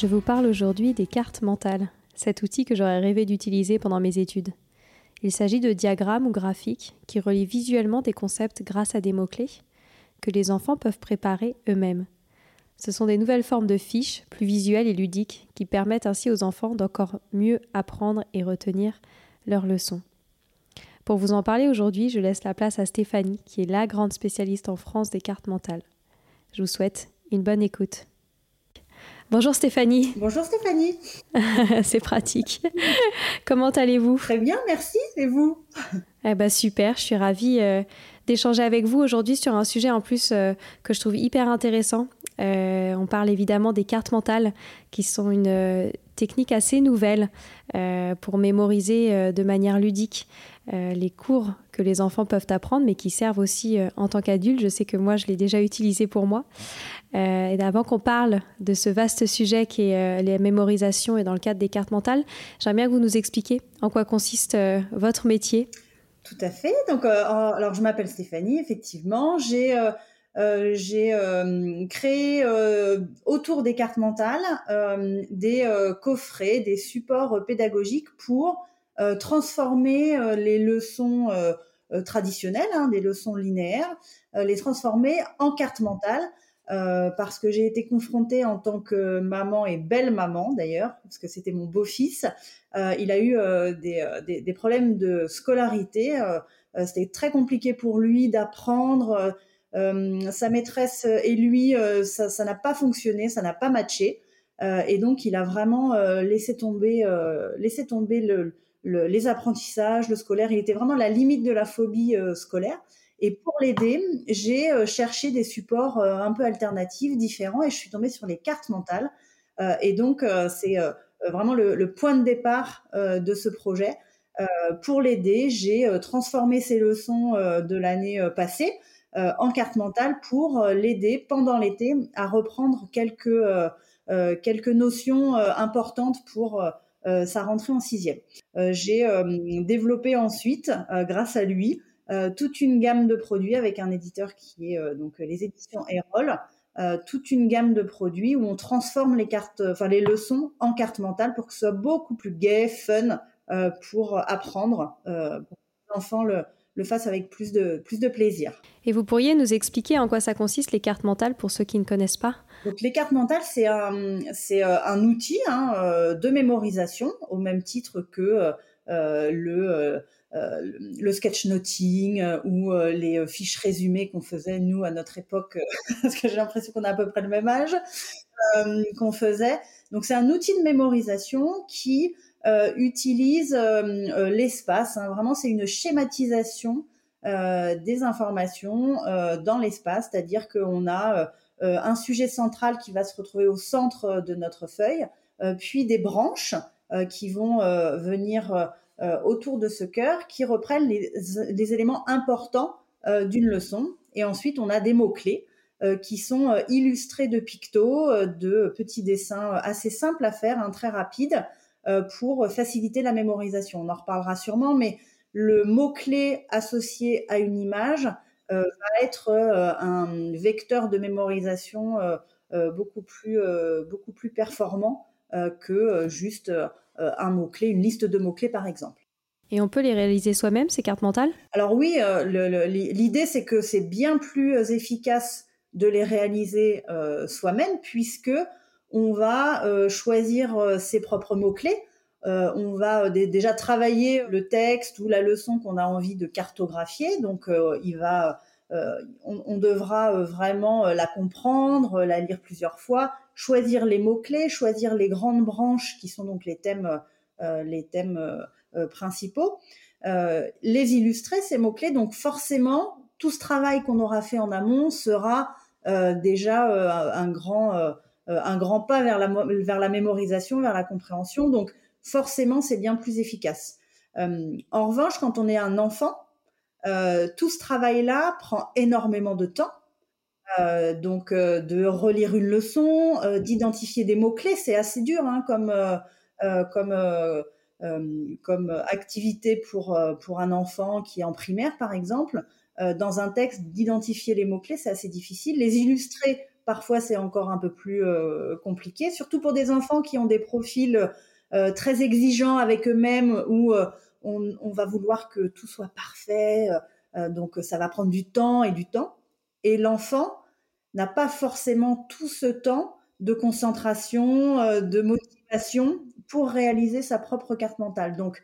Je vous parle aujourd'hui des cartes mentales, cet outil que j'aurais rêvé d'utiliser pendant mes études. Il s'agit de diagrammes ou graphiques qui relient visuellement des concepts grâce à des mots-clés que les enfants peuvent préparer eux-mêmes. Ce sont des nouvelles formes de fiches, plus visuelles et ludiques, qui permettent ainsi aux enfants d'encore mieux apprendre et retenir leurs leçons. Pour vous en parler aujourd'hui, je laisse la place à Stéphanie, qui est la grande spécialiste en France des cartes mentales. Je vous souhaite une bonne écoute. Bonjour Stéphanie. Bonjour Stéphanie. C'est pratique. Comment allez-vous? Très bien, merci. Et vous? Eh ben, Super, je suis ravie euh, d'échanger avec vous aujourd'hui sur un sujet en plus euh, que je trouve hyper intéressant. Euh, on parle évidemment des cartes mentales qui sont une technique assez nouvelle pour mémoriser de manière ludique les cours que les enfants peuvent apprendre, mais qui servent aussi en tant qu'adultes. Je sais que moi, je l'ai déjà utilisé pour moi. Euh, avant qu'on parle de ce vaste sujet qui est euh, les mémorisations et dans le cadre des cartes mentales, j'aimerais bien que vous nous expliquiez en quoi consiste euh, votre métier. Tout à fait. Donc, alors je m'appelle Stéphanie, effectivement. J'ai j'ai créé autour des cartes mentales des coffrets, des supports pédagogiques pour transformer les leçons traditionnelles, hein, des leçons linéaires, les transformer en cartes mentales euh, parce que j'ai été confrontée en tant que maman et belle maman d'ailleurs, parce que c'était mon beau-fils. Euh, il a eu euh, des, problèmes de scolarité. c'était très compliqué pour lui d'apprendre. sa maîtresse et lui, ça n'a pas fonctionné, ça n'a pas matché. et donc, il a vraiment laissé tomber, les apprentissages, le scolaire. Il était vraiment à la limite de la phobie scolaire. Et pour l'aider, j'ai euh, cherché des supports euh, un peu alternatifs, différents, et je suis tombée sur les cartes mentales. Euh, et donc, c'est vraiment le, point de départ de ce projet. pour l'aider, j'ai transformé ces leçons de l'année passée en cartes mentales pour l'aider pendant l'été à reprendre quelques, quelques notions importantes pour sa rentrée en sixième. j'ai développé ensuite, grâce à lui, toute une gamme de produits avec un éditeur qui est euh, donc les éditions Erol. Euh, toute une gamme de produits où on transforme les cartes, enfin les leçons en cartes mentales pour que ce soit beaucoup plus gai, fun pour apprendre, pour que l'enfant le, le fasse avec plus de, plus de plaisir. Et vous pourriez nous expliquer en quoi ça consiste les cartes mentales pour ceux qui ne connaissent pas? Donc les cartes mentales, c'est un, c'est un outil hein, de mémorisation au même titre que le euh, le sketchnoting euh, ou euh, les fiches résumées qu'on faisait nous à notre époque, parce que j'ai l'impression qu'on a à peu près le même âge, qu'on faisait. Donc c'est un outil de mémorisation qui utilise l'espace. Hein. vraiment, c'est une schématisation des informations dans l'espace, c'est-à-dire qu'on a un sujet central qui va se retrouver au centre de notre feuille, puis des branches qui vont venir autour de ce cœur qui reprennent les, les éléments importants d'une leçon. Et ensuite, on a des mots-clés qui sont illustrés de pictos, de petits dessins assez simples à faire, hein, très rapides, pour faciliter la mémorisation. On en reparlera sûrement, mais le mot-clé associé à une image va être un vecteur de mémorisation beaucoup plus beaucoup plus performant que juste un mot-clé, une liste de mots-clés par exemple. Et on peut les réaliser soi-même, ces cartes mentales? Alors oui, l'idée c'est que c'est bien plus efficace de les réaliser soi-même puisque on va choisir ses propres mots-clés. on va déjà travailler le texte ou la leçon qu'on a envie de cartographier. Donc, il va euh, on, devra euh, vraiment euh, la comprendre, la lire plusieurs fois, choisir les mots-clés, choisir les grandes branches qui sont donc les thèmes, les thèmes principaux, les illustrer, ces mots-clés. Donc forcément, tout ce travail qu'on aura fait en amont sera déjà un grand un grand pas vers la, vers la mémorisation, vers la compréhension. Donc forcément, c'est bien plus efficace. en revanche, quand on est un enfant, euh, tout ce travail-là prend énormément de temps. Euh, donc euh, de relire une leçon, d'identifier des mots-clés, c'est assez dur hein, comme, comme, comme activité pour, pour un enfant qui est en primaire, par exemple. dans un texte, d'identifier les mots-clés, c'est assez difficile. Les illustrer, parfois, c'est encore un peu plus compliqué, surtout pour des enfants qui ont des profils très exigeants avec eux-mêmes ou on, va vouloir que tout soit parfait, euh, euh, donc ça va prendre du temps et du temps. Et l'enfant n'a pas forcément tout ce temps de concentration, euh, de motivation pour réaliser sa propre carte mentale. Donc,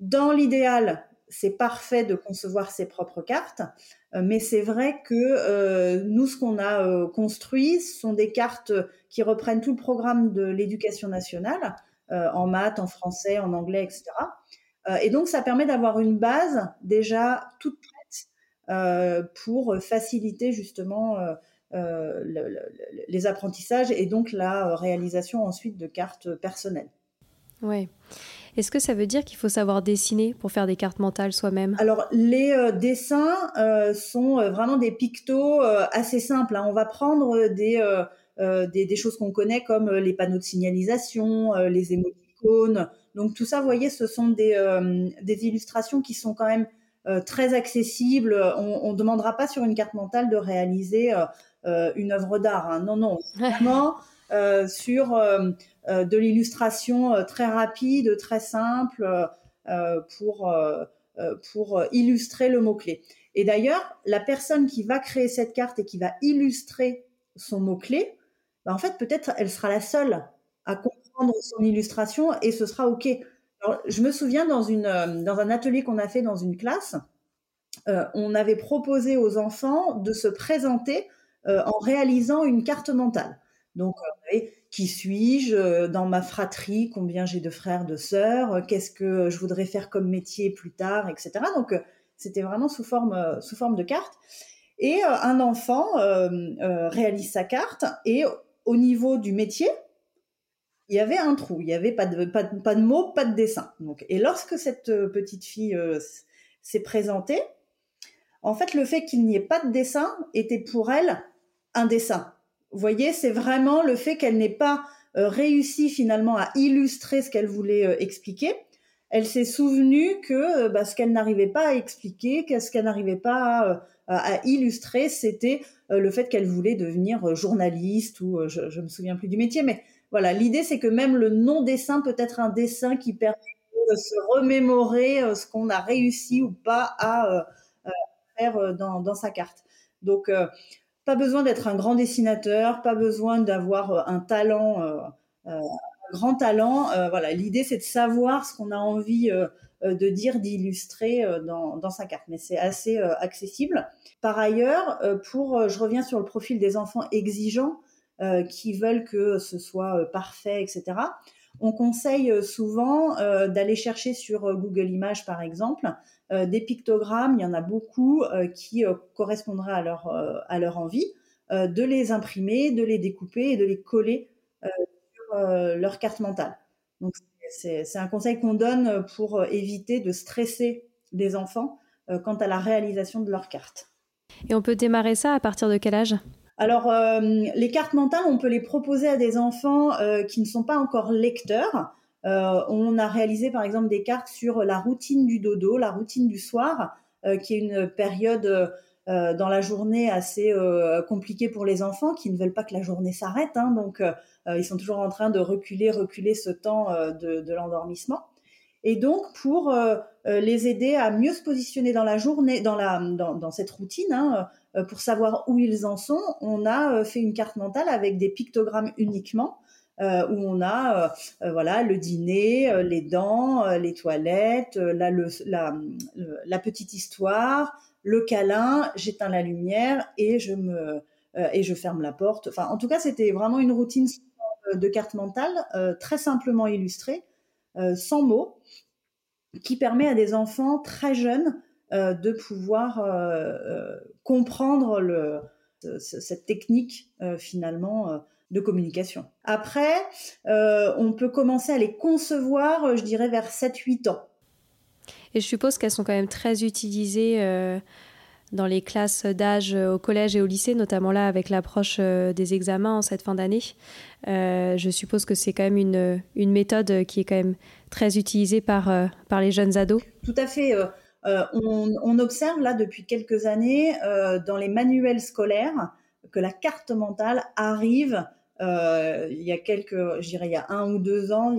dans l'idéal, c'est parfait de concevoir ses propres cartes, mais c'est vrai que nous, ce qu'on a construit, ce sont des cartes qui reprennent tout le programme de l'éducation nationale, en maths, en français, en anglais, etc. Euh, et donc, ça permet d'avoir une base déjà toute euh, pour faciliter justement euh, les apprentissages et donc la réalisation ensuite de cartes personnelles. Ouais. Est-ce que ça veut dire qu'il faut savoir dessiner pour faire des cartes mentales soi-même? Alors les dessins sont vraiment des pictos assez simples. Hein. On va prendre des, des, des, choses qu'on connaît comme les panneaux de signalisation, les émoticônes, donc tout ça, vous voyez, ce sont des, euh, des illustrations qui sont quand même euh, très accessibles. On ne demandera pas sur une carte mentale de réaliser euh, une œuvre d'art. Hein. Non, non, vraiment sur de l'illustration très rapide, très simple pour pour illustrer le mot clé. Et d'ailleurs, la personne qui va créer cette carte et qui va illustrer son mot clé, bah, en fait, peut-être elle sera la seule à comprendre son illustration et ce sera OK. Je me souviens euh, dans un atelier qu'on a fait dans une classe, euh, on avait proposé aux enfants de se présenter euh, en réalisant une carte mentale. Donc, qui suis-je dans ma fratrie Combien j'ai de frères, de sœurs Qu'est-ce que je voudrais faire comme métier plus tard, etc. Donc, c'était vraiment sous forme, sous forme de carte. Et un enfant réalise sa carte et au niveau du métier, il y avait un trou, il y avait pas de pas de, mots, pas de dessin. Donc, et lorsque cette euh, petite fille euh, s'est présentée, en fait, le fait qu'il n'y ait pas de dessin était pour elle un dessin. Vous voyez, c'est vraiment le fait qu'elle n'ait pas euh, réussi finalement à illustrer ce qu'elle voulait expliquer. Elle s'est souvenue que bah, ce qu'elle n'arrivait pas à expliquer, ce qu'elle n'arrivait pas à, à illustrer, c'était le fait qu'elle voulait devenir journaliste ou je, je me souviens plus du métier, mais voilà, l'idée c'est que même le non-dessin peut être un dessin qui permet de se remémorer euh, ce qu'on a réussi ou pas à euh, euh, faire dans, sa carte. Donc, pas besoin d'être un grand dessinateur, pas besoin d'avoir un talent, un grand talent. voilà, l'idée c'est de savoir ce qu'on a envie de dire, d'illustrer dans, dans, sa carte. Mais c'est assez accessible. Par ailleurs, pour, je reviens sur le profil des enfants exigeants. Euh, qui veulent que ce soit euh, parfait, etc. On conseille euh, souvent d'aller chercher sur Google Images, par exemple, des pictogrammes. Il y en a beaucoup qui correspondraient à leur à leur envie, de les imprimer, de les découper et de les coller sur leur carte mentale. Donc c'est un conseil qu'on donne pour éviter de stresser les enfants quant à la réalisation de leurs cartes. Et on peut démarrer ça à partir de quel âge? Alors, les cartes mentales, on peut les proposer à des enfants qui ne sont pas encore lecteurs. on a réalisé par exemple des cartes sur la routine du dodo, la routine du soir, qui est une période euh, dans la journée assez euh, compliquée pour les enfants qui ne veulent pas que la journée s'arrête. Hein, donc, euh, ils sont toujours en train de reculer, reculer ce temps de, de l'endormissement. Et donc, pour les aider à mieux se positionner dans la journée, dans, cette routine, hein, pour savoir où ils en sont, on a fait une carte mentale avec des pictogrammes uniquement. Euh, où on a euh, voilà le dîner, les dents, les toilettes, la, la, petite histoire, le câlin, j'éteins la lumière et je me euh, et je ferme la porte. Enfin, en tout cas, c'était vraiment une routine euh, de carte mentale euh, très simplement illustrée, sans mots, qui permet à des enfants très jeunes de pouvoir comprendre le, cette technique finalement de communication. Après, on peut commencer à les concevoir, je dirais, vers 7-8 ans. Et je suppose qu'elles sont quand même très utilisées euh, dans les classes d'âge au collège et au lycée, notamment là avec l'approche euh, des examens en cette fin d'année. Euh, je suppose que c'est quand même une, méthode qui est quand même très utilisée par, les jeunes ados. Tout à fait. On, observe là depuis quelques années dans les manuels scolaires que la carte mentale arrive il y a quelques, je il y a un ou deux ans,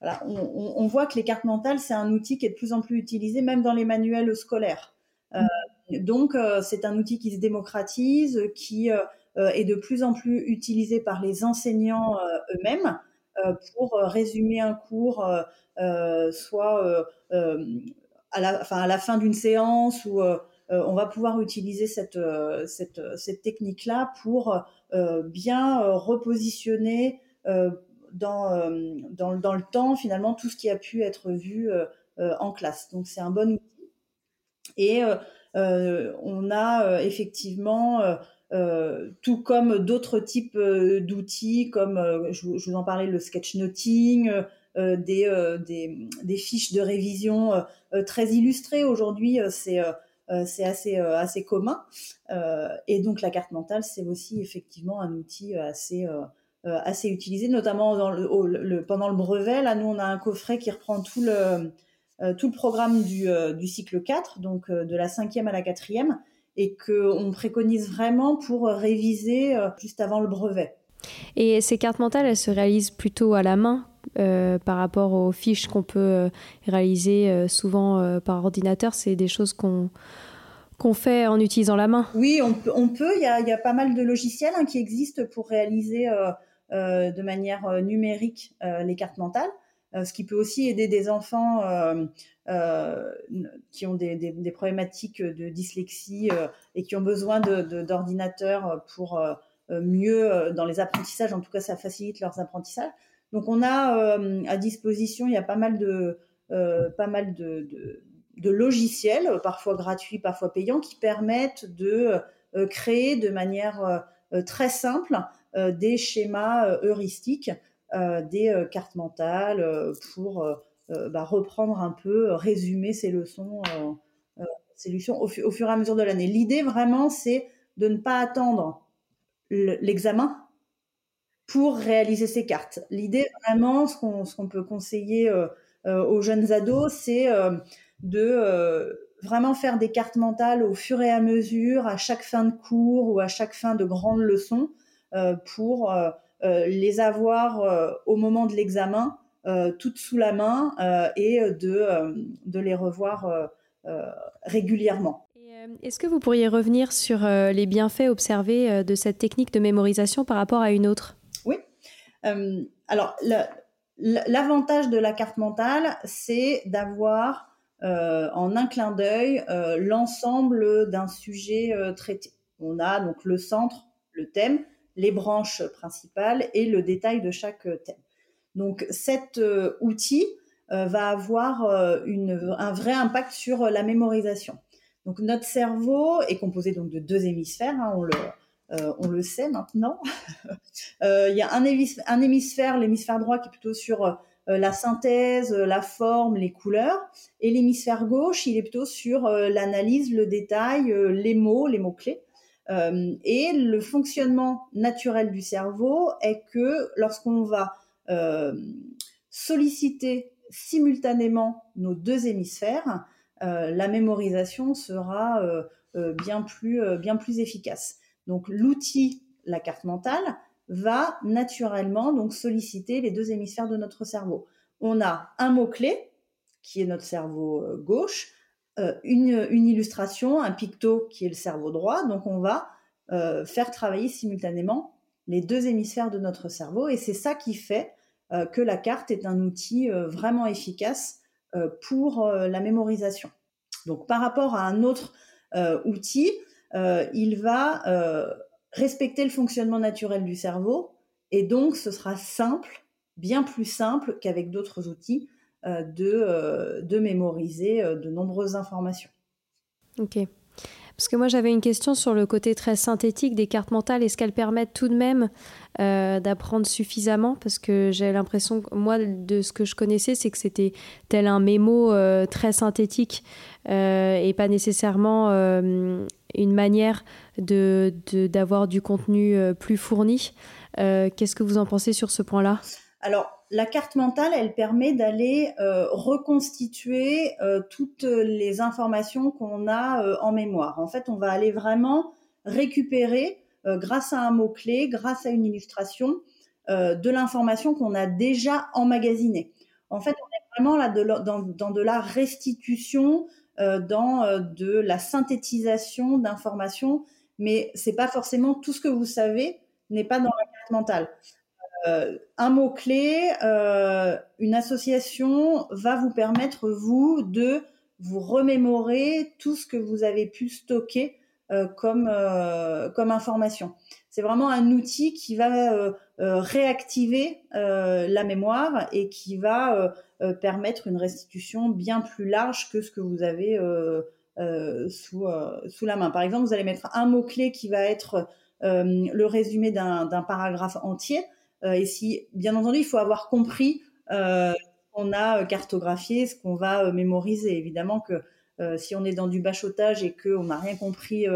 on, voit que les cartes mentales, c'est un outil qui est de plus en plus utilisé, même dans les manuels scolaires. Euh, donc, euh, c'est un outil qui se démocratise, qui euh, est de plus en plus utilisé par les enseignants eux-mêmes pour résumer un cours, soit à la, à la fin d'une séance où on va pouvoir utiliser cette, cette, cette technique-là pour bien repositionner dans, euh, dans, le temps finalement tout ce qui a pu être vu euh, euh, en classe. Donc c'est un bon outil. Et on a effectivement tout comme d'autres types d'outils, comme je, vous en parlais, le sketchnoting, euh, des, des, fiches de révision très illustrées. Aujourd'hui, c'est assez commun. et donc la carte mentale, c'est aussi effectivement un outil assez euh, utilisé, notamment pendant le brevet. Là, nous, on a un coffret qui reprend tout le, euh, tout le programme du, euh, du, cycle 4, donc de la cinquième à la quatrième, et qu'on préconise vraiment pour réviser juste avant le brevet. Et ces cartes mentales, elles se réalisent plutôt à la main par rapport aux fiches qu'on peut réaliser souvent par ordinateur. C'est des choses qu'on qu'on fait en utilisant la main Oui, on peut. On peut. Il, y a, il y a pas mal de logiciels hein, qui existent pour réaliser euh, de manière euh, numérique euh, les cartes mentales. Ce qui peut aussi aider des enfants qui ont des, problématiques de dyslexie et qui ont besoin d'ordinateurs pour mieux dans les apprentissages. En tout cas, ça facilite leurs apprentissages. Donc, on a à disposition, il y a pas mal de, pas mal de, logiciels, parfois gratuits, parfois payants, qui permettent de créer de manière très simple euh, des schémas euh, heuristiques, euh, des cartes mentales pour bah, reprendre un peu, résumer ces leçons, ces leçons au, fur et à mesure de l'année. L'idée vraiment, c'est de ne pas attendre l'examen pour réaliser ces cartes. L'idée vraiment, ce qu'on peut conseiller aux jeunes ados, c'est de vraiment faire des cartes mentales au fur et à mesure, à chaque fin de cours ou à chaque fin de grande leçon, euh, pour euh, euh, les avoir au moment de l'examen toutes sous la main et de, de les revoir régulièrement. Est-ce que vous pourriez revenir sur les bienfaits observés de cette technique de mémorisation par rapport à une autre? Oui. alors, l'avantage de la carte mentale, c'est d'avoir en un clin d'œil l'ensemble d'un sujet traité. On a donc le centre, le thème, les branches principales et le détail de chaque thème. Donc cet euh, outil euh, va avoir euh, un vrai impact sur la mémorisation. Donc notre cerveau est composé donc de deux hémisphères, hein, on, le, on le sait maintenant. Il y a un, un hémisphère, l'hémisphère droit qui est plutôt sur la synthèse, la forme, les couleurs. Et l'hémisphère gauche, il est plutôt sur l'analyse, le détail, les mots, les mots-clés. Et le fonctionnement naturel du cerveau est que lorsqu'on va solliciter simultanément nos deux hémisphères, la mémorisation sera bien plus bien plus efficace. Donc l'outil, la carte mentale, va naturellement donc solliciter les deux hémisphères de notre cerveau. On a un mot-clé, qui est notre cerveau euh, gauche, euh, une, illustration, un picto, qui est le cerveau droit. Donc on va euh, faire travailler simultanément les deux hémisphères de notre cerveau. Et c'est ça qui fait que la carte est un outil vraiment efficace pour la mémorisation. Donc par rapport à un autre outil, il va respecter le fonctionnement naturel du cerveau. Et donc, ce sera simple, bien plus simple qu'avec d'autres outils, euh, de, euh, de mémoriser euh, de nombreuses informations. Ok. Parce que moi, j'avais une question sur le côté très synthétique des cartes mentales. Est-ce qu'elles permettent tout de même d'apprendre suffisamment? Parce que j'ai l'impression, moi, de ce que je connaissais, c'est que c'était tel un mémo très synthétique et pas nécessairement une manière de, d'avoir du contenu euh, plus fourni. Euh, qu'est-ce que vous en pensez sur ce point-là? Alors, la carte mentale, elle permet d'aller euh, reconstituer toutes les informations qu'on a en mémoire. En fait, on va aller vraiment récupérer, grâce à un mot-clé, grâce à une illustration, de l'information qu'on a déjà emmagasinée. En fait, on est vraiment là dans, dans, de la restitution euh, dans euh, de la synthétisation d'informations, mais c'est pas forcément tout ce que vous savez n'est pas dans la carte mentale. Euh, un mot clé, une association va vous permettre vous de vous remémorer tout ce que vous avez pu stocker comme comme information. C'est vraiment un outil qui va réactiver la mémoire et qui va euh, permettre une restitution bien plus large que ce que vous avez euh, euh, sous, sous la main. Par exemple, vous allez mettre un mot-clé qui va être le résumé d'un paragraphe entier. Et si, bien entendu, il faut avoir compris qu'on a cartographié, ce qu'on va mémoriser. Évidemment que si on est dans du bachotage et qu'on n'a rien compris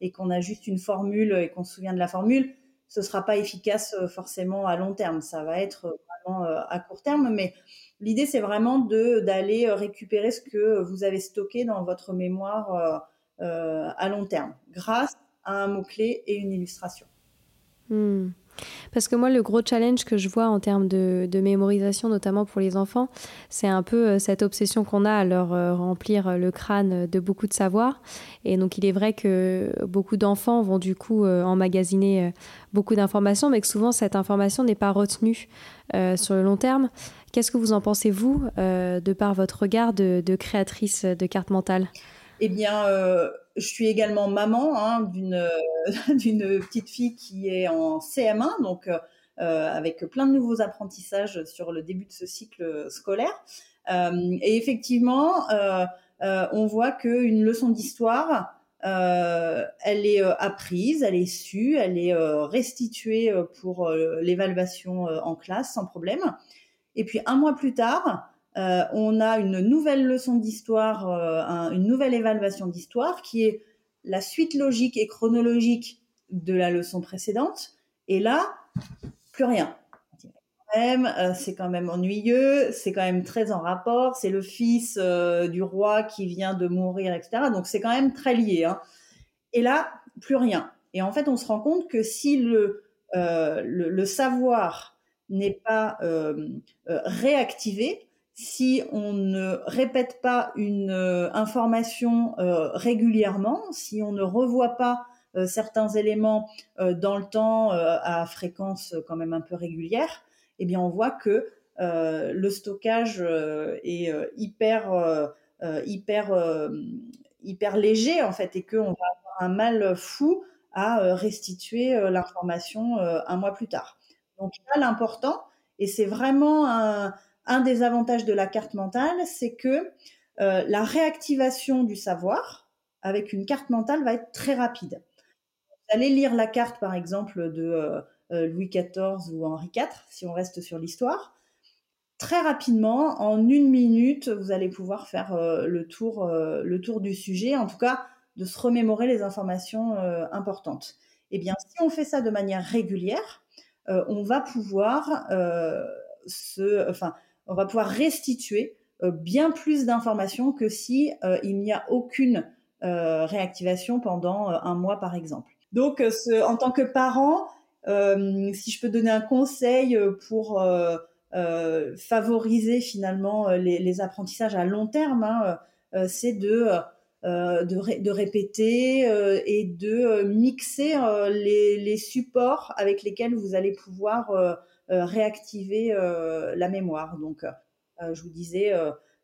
et qu'on a juste une formule et qu'on se souvient de la formule, ce sera pas efficace forcément à long terme. Ça va être vraiment à court terme, mais L'idée, c'est vraiment d'aller euh, récupérer ce que vous avez stocké dans votre mémoire euh, euh, à long terme, grâce à un mot-clé et une illustration. Hmm. Parce que moi, le gros challenge que je vois en termes de, mémorisation, notamment pour les enfants, c'est un peu cette obsession qu'on a à leur remplir le crâne de beaucoup de savoir. Et donc, il est vrai que beaucoup d'enfants vont du coup emmagasiner beaucoup d'informations, mais que souvent cette information n'est pas retenue sur le long terme. Qu'est-ce que vous en pensez, vous, euh, de par votre regard de, créatrice de cartes mentales? Eh bien, euh, je suis également maman hein, d'une petite fille qui est en CM1, donc euh, avec plein de nouveaux apprentissages sur le début de ce cycle scolaire. et effectivement, on voit qu'une leçon d'histoire, elle est apprise, elle est sue, elle est restituée pour l'évaluation en classe sans problème. Et puis un mois plus tard, euh, on a une nouvelle leçon d'histoire, euh, une nouvelle évaluation d'histoire qui est la suite logique et chronologique de la leçon précédente. Et là, plus rien. Euh, c'est quand même ennuyeux, c'est quand même très en rapport, c'est le fils du roi qui vient de mourir, etc. Donc c'est quand même très lié. Hein. Et là, plus rien. Et en fait, on se rend compte que si le, savoir n'est pas réactivé si on ne répète pas une euh, information régulièrement, si on ne revoit pas certains éléments dans le temps à fréquence quand même un peu régulière, eh bien on voit que le stockage est hyper hyper hyper léger en fait et qu'on va avoir un mal fou à restituer l'information un mois plus tard. Donc là, l'important, et c'est vraiment un, des avantages de la carte mentale, c'est que euh, la réactivation du savoir avec une carte mentale va être très rapide. Vous allez lire la carte, par exemple, de euh, euh, Louis XIV ou Henri IV, si on reste sur l'histoire. très rapidement, en une minute, vous allez pouvoir faire le tour, le tour du sujet. En tout cas, de se remémorer les informations importantes. Eh bien, si on fait ça de manière régulière, on va pouvoir se, enfin, on va pouvoir restituer bien plus d'informations que si il n'y a aucune réactivation pendant un mois, par exemple. Donc, en tant que parent, si je peux donner un conseil pour favoriser finalement les, apprentissages à long terme, hein, c'est de, répéter et de mixer les, supports avec lesquels vous allez pouvoir réactiver la mémoire. Donc, je vous disais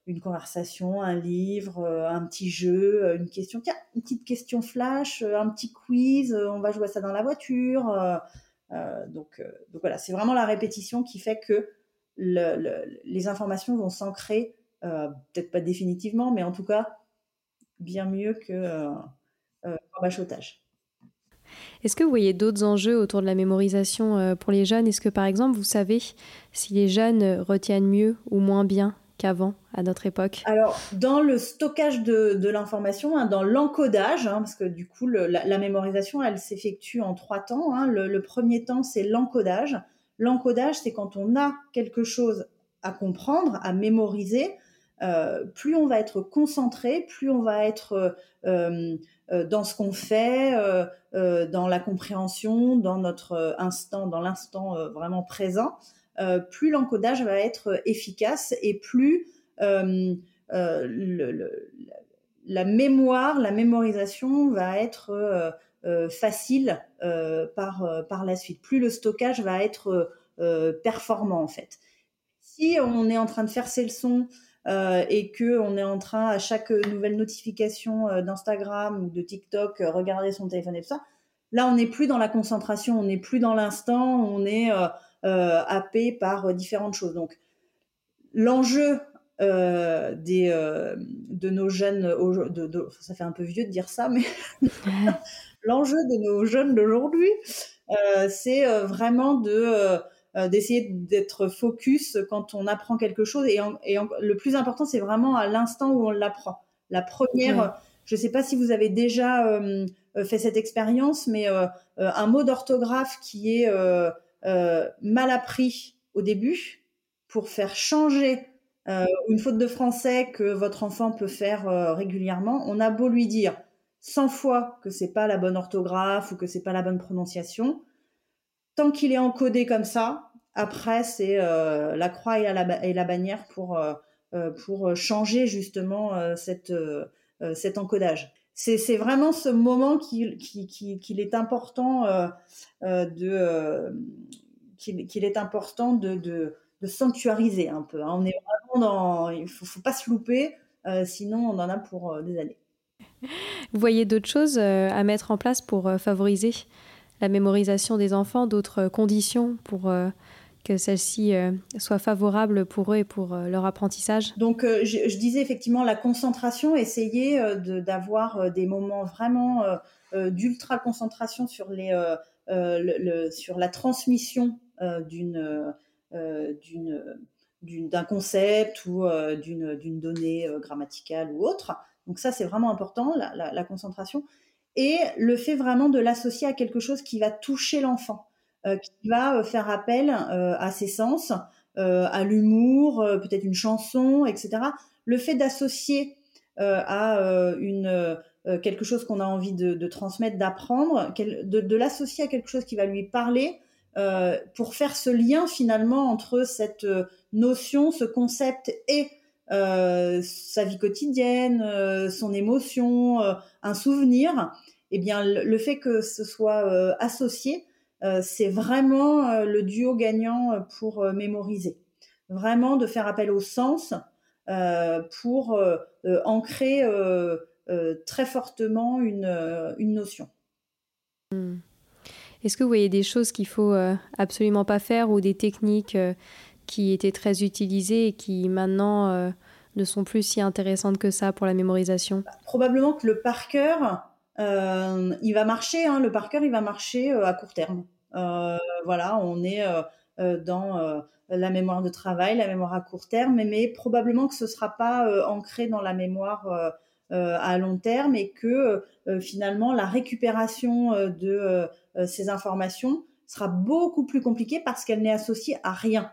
une conversation, un livre, euh, un petit jeu, euh, une question, tiens, une petite question flash, euh, un petit quiz, on va jouer ça dans la voiture. donc, voilà, c'est vraiment la répétition qui fait que les informations vont s'ancrer, peut-être pas définitivement, mais en tout cas bien mieux que en bachotage. Est-ce que vous voyez d'autres enjeux autour de la mémorisation pour les jeunes? Est-ce que par exemple, vous savez si les jeunes retiennent mieux ou moins bien qu'avant, à notre époque? Alors, dans le stockage de, l'information, hein, dans l'encodage, hein, parce que du coup, la, mémorisation, elle s'effectue en trois temps. Hein. Le, premier temps, c'est l'encodage. L'encodage, c'est quand on a quelque chose à comprendre, à mémoriser. Euh, plus on va être concentré, plus on va être euh, euh, dans ce qu'on fait, dans la compréhension, dans notre instant, dans l'instant vraiment présent. Euh, plus l'encodage va être efficace et plus euh, euh, la mémoire, la mémorisation va être facile par, par la suite. Plus le stockage va être performant en fait. Si on est en train de faire ses leçons et que on est en train à chaque nouvelle notification d'Instagram ou de TikTok regarder son téléphone et tout ça, là on n'est plus dans la concentration, on n'est plus dans l'instant, on est euh, happé par euh, différentes choses. Donc, l'enjeu euh, des, de nos jeunes, de, ça fait un peu vieux de dire ça, mais l'enjeu de nos jeunes d'aujourd'hui, c'est vraiment de d'essayer d'être focus quand on apprend quelque chose. Et, et le plus important, c'est vraiment à l'instant où on l'apprend. La première, je ne sais pas si vous avez déjà fait cette expérience, mais un mot d'orthographe qui est euh, mal appris au début pour faire changer euh, une faute de français que votre enfant peut faire euh, régulièrement, on a beau lui dire 100 fois que c'est pas la bonne orthographe ou que c'est pas la bonne prononciation, tant qu'il est encodé comme ça, après c'est la croix et la, bannière pour pour changer justement cette cet encodage. C'est vraiment ce moment qu'il qui, est important de est important de, de, sanctuariser un peu. Hein. On est vraiment dans, il faut, faut pas se louper, euh, sinon on en a pour euh, des années. Vous voyez d'autres choses euh, à mettre en place pour favoriser la mémorisation des enfants, d'autres conditions pour que celle-ci soit favorable pour eux et pour leur apprentissage Donc, je, disais effectivement la concentration, essayer d'avoir des moments vraiment d'ultra concentration sur les le, sur la transmission euh, euh, d'un concept ou euh, d'une donnée grammaticale ou autre. Donc ça, c'est vraiment important, la, concentration. Et le fait vraiment de l'associer à quelque chose qui va toucher l'enfant, qui va faire appel à ses sens, à l'humour, peut-être une chanson, etc. Le fait d'associer à une quelque chose qu'on a envie de, transmettre, d'apprendre, de, l'associer à quelque chose qui va lui parler, euh, pour faire ce lien finalement entre cette euh, notion, ce concept et euh, sa vie quotidienne, son émotion, un souvenir, eh bien le, fait que ce soit associé, c'est vraiment le duo gagnant pour mémoriser. Vraiment de faire appel au sens pour ancrer très fortement une, une notion. Hmm. Est-ce que vous voyez des choses qu'il faut euh, absolument pas faire ou des techniques euh, qui étaient très utilisées et qui maintenant euh, ne sont plus si intéressantes que ça pour la mémorisation? Probablement que le par cœur, il va marcher. Hein, le par cœur, il va marcher à court terme. voilà, on est dans la mémoire de travail, la mémoire à court terme, mais, probablement que ce sera pas ancré dans la mémoire à long terme et que finalement la récupération de ces informations sera beaucoup plus compliquée parce qu'elle n'est associée à rien.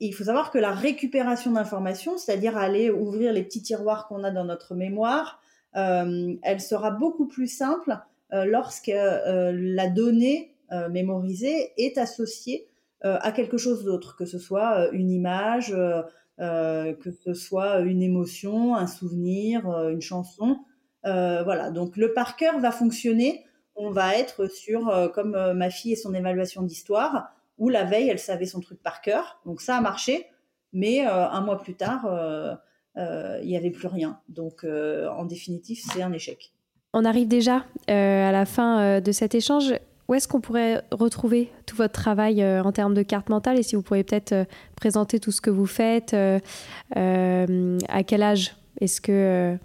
il faut savoir que la récupération d'informations, c'est-à-dire aller ouvrir les petits tiroirs qu'on a dans notre mémoire, elle sera beaucoup plus simple lorsque la donnée mémorisée est associée à quelque chose d'autre, que ce soit une image, que ce soit une émotion, un souvenir, une chanson. voilà, donc le par cœur va fonctionner. On va être sur, comme ma fille et son évaluation d'histoire, où la veille, elle savait son truc par cœur. Donc ça a marché, mais un mois plus tard, il n'y avait plus rien. Donc en définitive, c'est un échec. On arrive déjà à la fin de cet échange. Où est-ce qu'on pourrait retrouver tout votre travail euh, en termes de carte mentale? Et si vous pourriez peut-être euh, présenter tout ce que vous faites, euh, à quel âge est-ce que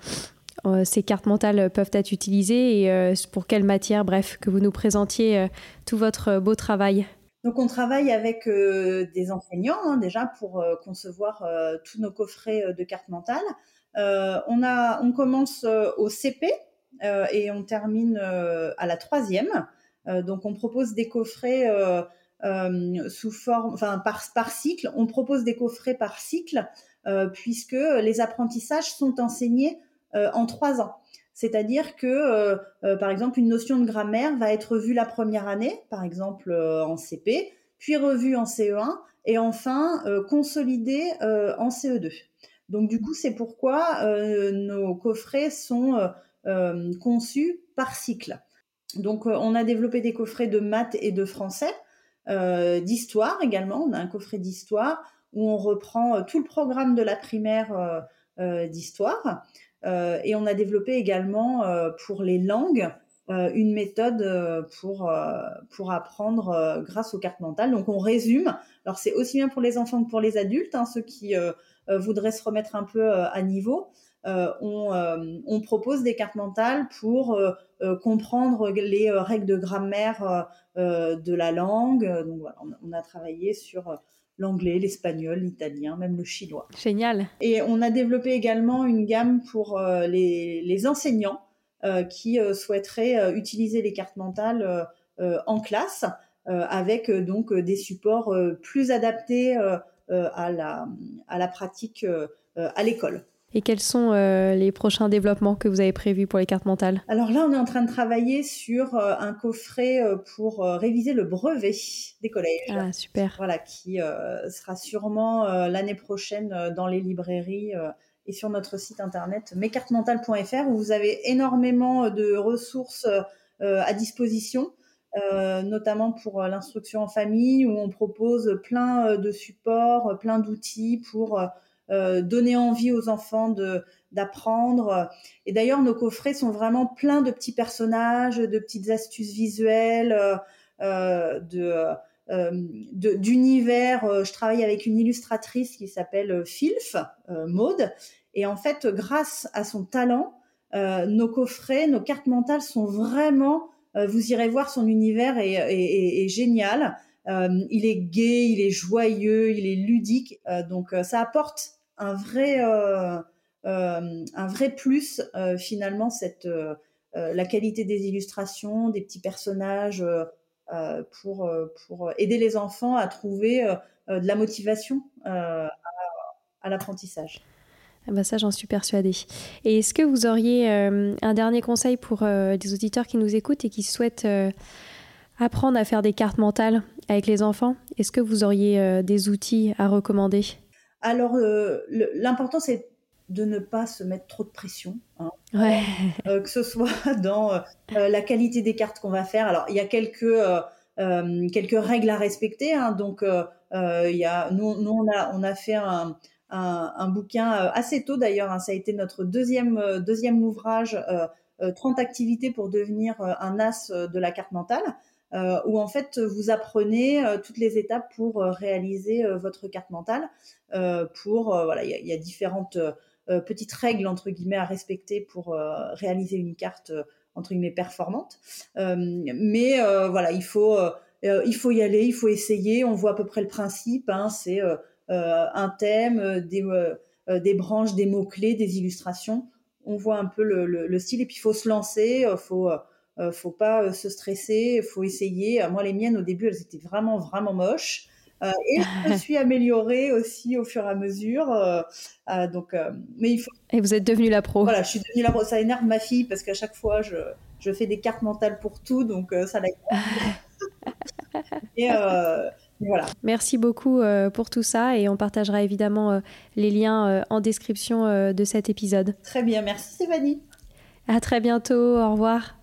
ces cartes mentales peuvent être utilisées? Et pour quelle matière, bref, que vous nous présentiez tout votre beau travail. Donc on travaille avec des enseignants hein, déjà pour concevoir tous nos coffrets de cartes mentales. on, a, on commence au CP et on termine à la troisième. Euh, donc on propose des coffrets euh, euh, sous forme, enfin par, par cycle. On propose des coffrets par cycle puisque les apprentissages sont enseignés en trois ans. C'est-à-dire que, par exemple, une notion de grammaire va être vue la première année, par exemple en CP, puis revue en CE1 et enfin consolidée en CE2. Donc du coup, c'est pourquoi nos coffrets sont conçus par cycle. Donc, euh, on a développé des coffrets de maths et de français, euh, d'histoire également. On a un coffret d'histoire où on reprend euh, tout le programme de la primaire d'histoire. Et on a développé également pour les langues une méthode pour pour apprendre grâce aux cartes mentales. Donc on résume. Alors c'est aussi bien pour les enfants que pour les adultes, hein, ceux qui voudraient se remettre un peu à niveau. On, propose des cartes mentales pour euh, comprendre les euh, règles de grammaire euh, de la langue. Donc voilà, on, a travaillé sur l'anglais, l'espagnol, l'italien, même le chinois. Génial. Et on a développé également une gamme pour les, enseignants qui souhaiteraient utiliser les cartes mentales en classe avec donc des supports plus adaptés à, la, à la pratique à l'école. Et quels sont euh, les prochains développements que vous avez prévus pour les cartes mentales? Alors là, on est en train de travailler sur euh, un coffret euh, pour réviser le brevet des collèges. Ah, super. Voilà, qui sera sûrement l'année prochaine dans les librairies et sur notre site internet mescartesmentales.fr où vous avez énormément de ressources à disposition. notamment pour l'instruction en famille, où on propose plein de supports, plein d'outils pour euh, donner envie aux enfants de d'apprendre. Et d'ailleurs, nos coffrets sont vraiment pleins de petits personnages, de petites astuces visuelles, euh, de d'univers. Je travaille avec une illustratrice qui s'appelle Filf, euh, Maude. Et en fait, grâce à son talent, nos coffrets, nos cartes mentales sont vraiment, vous irez voir son univers est, est, est génial. Euh, il est gai, il est joyeux, il est ludique. Euh, donc euh, ça apporte un vrai, un vrai plus finalement cette la qualité des illustrations, des petits personnages. pour, pour aider les enfants à trouver de la motivation à, l'apprentissage. Ah bah ça, j'en suis persuadée. Et est-ce que vous auriez un dernier conseil pour des auditeurs qui nous écoutent et qui souhaitent apprendre à faire des cartes mentales? Avec les enfants, est-ce que vous auriez euh, des outils à recommander? Alors, euh, l'important, c'est de ne pas se mettre trop de pression. Hein. Euh, que ce soit dans la qualité des cartes qu'on va faire. Alors, il y a quelques, quelques règles à respecter. Hein. donc, il y a, nous, nous on, a, on a fait un, un, bouquin assez tôt d'ailleurs. Hein. ça a été notre deuxième, deuxième ouvrage. 30 activités pour devenir un as de la carte mentale. Euh, où en fait vous apprenez euh, toutes les étapes pour euh, réaliser votre carte mentale. pour voilà, il y, a différentes petites règles entre guillemets à respecter pour réaliser une carte entre guillemets performante. mais voilà, il faut il faut y aller, il faut essayer. On voit à peu près le principe. Hein, c'est un thème, des, branches, des mots clés, des illustrations. On voit un peu le, le, le style et puis il faut se lancer. faut euh, faut pas euh, se stresser, faut essayer. Euh, moi, les miennes au début, elles étaient vraiment vraiment moches. et je me suis améliorée aussi au fur et à mesure. donc, mais il faut. Et vous êtes devenue la pro. Voilà, je suis devenue la pro. Ça énerve ma fille parce qu'à chaque fois, je, je fais des cartes mentales pour tout, donc ça la. et voilà. Merci beaucoup pour tout ça et on partagera évidemment les liens en description de cet épisode. Très bien, merci Stéphanie. À très bientôt, au revoir.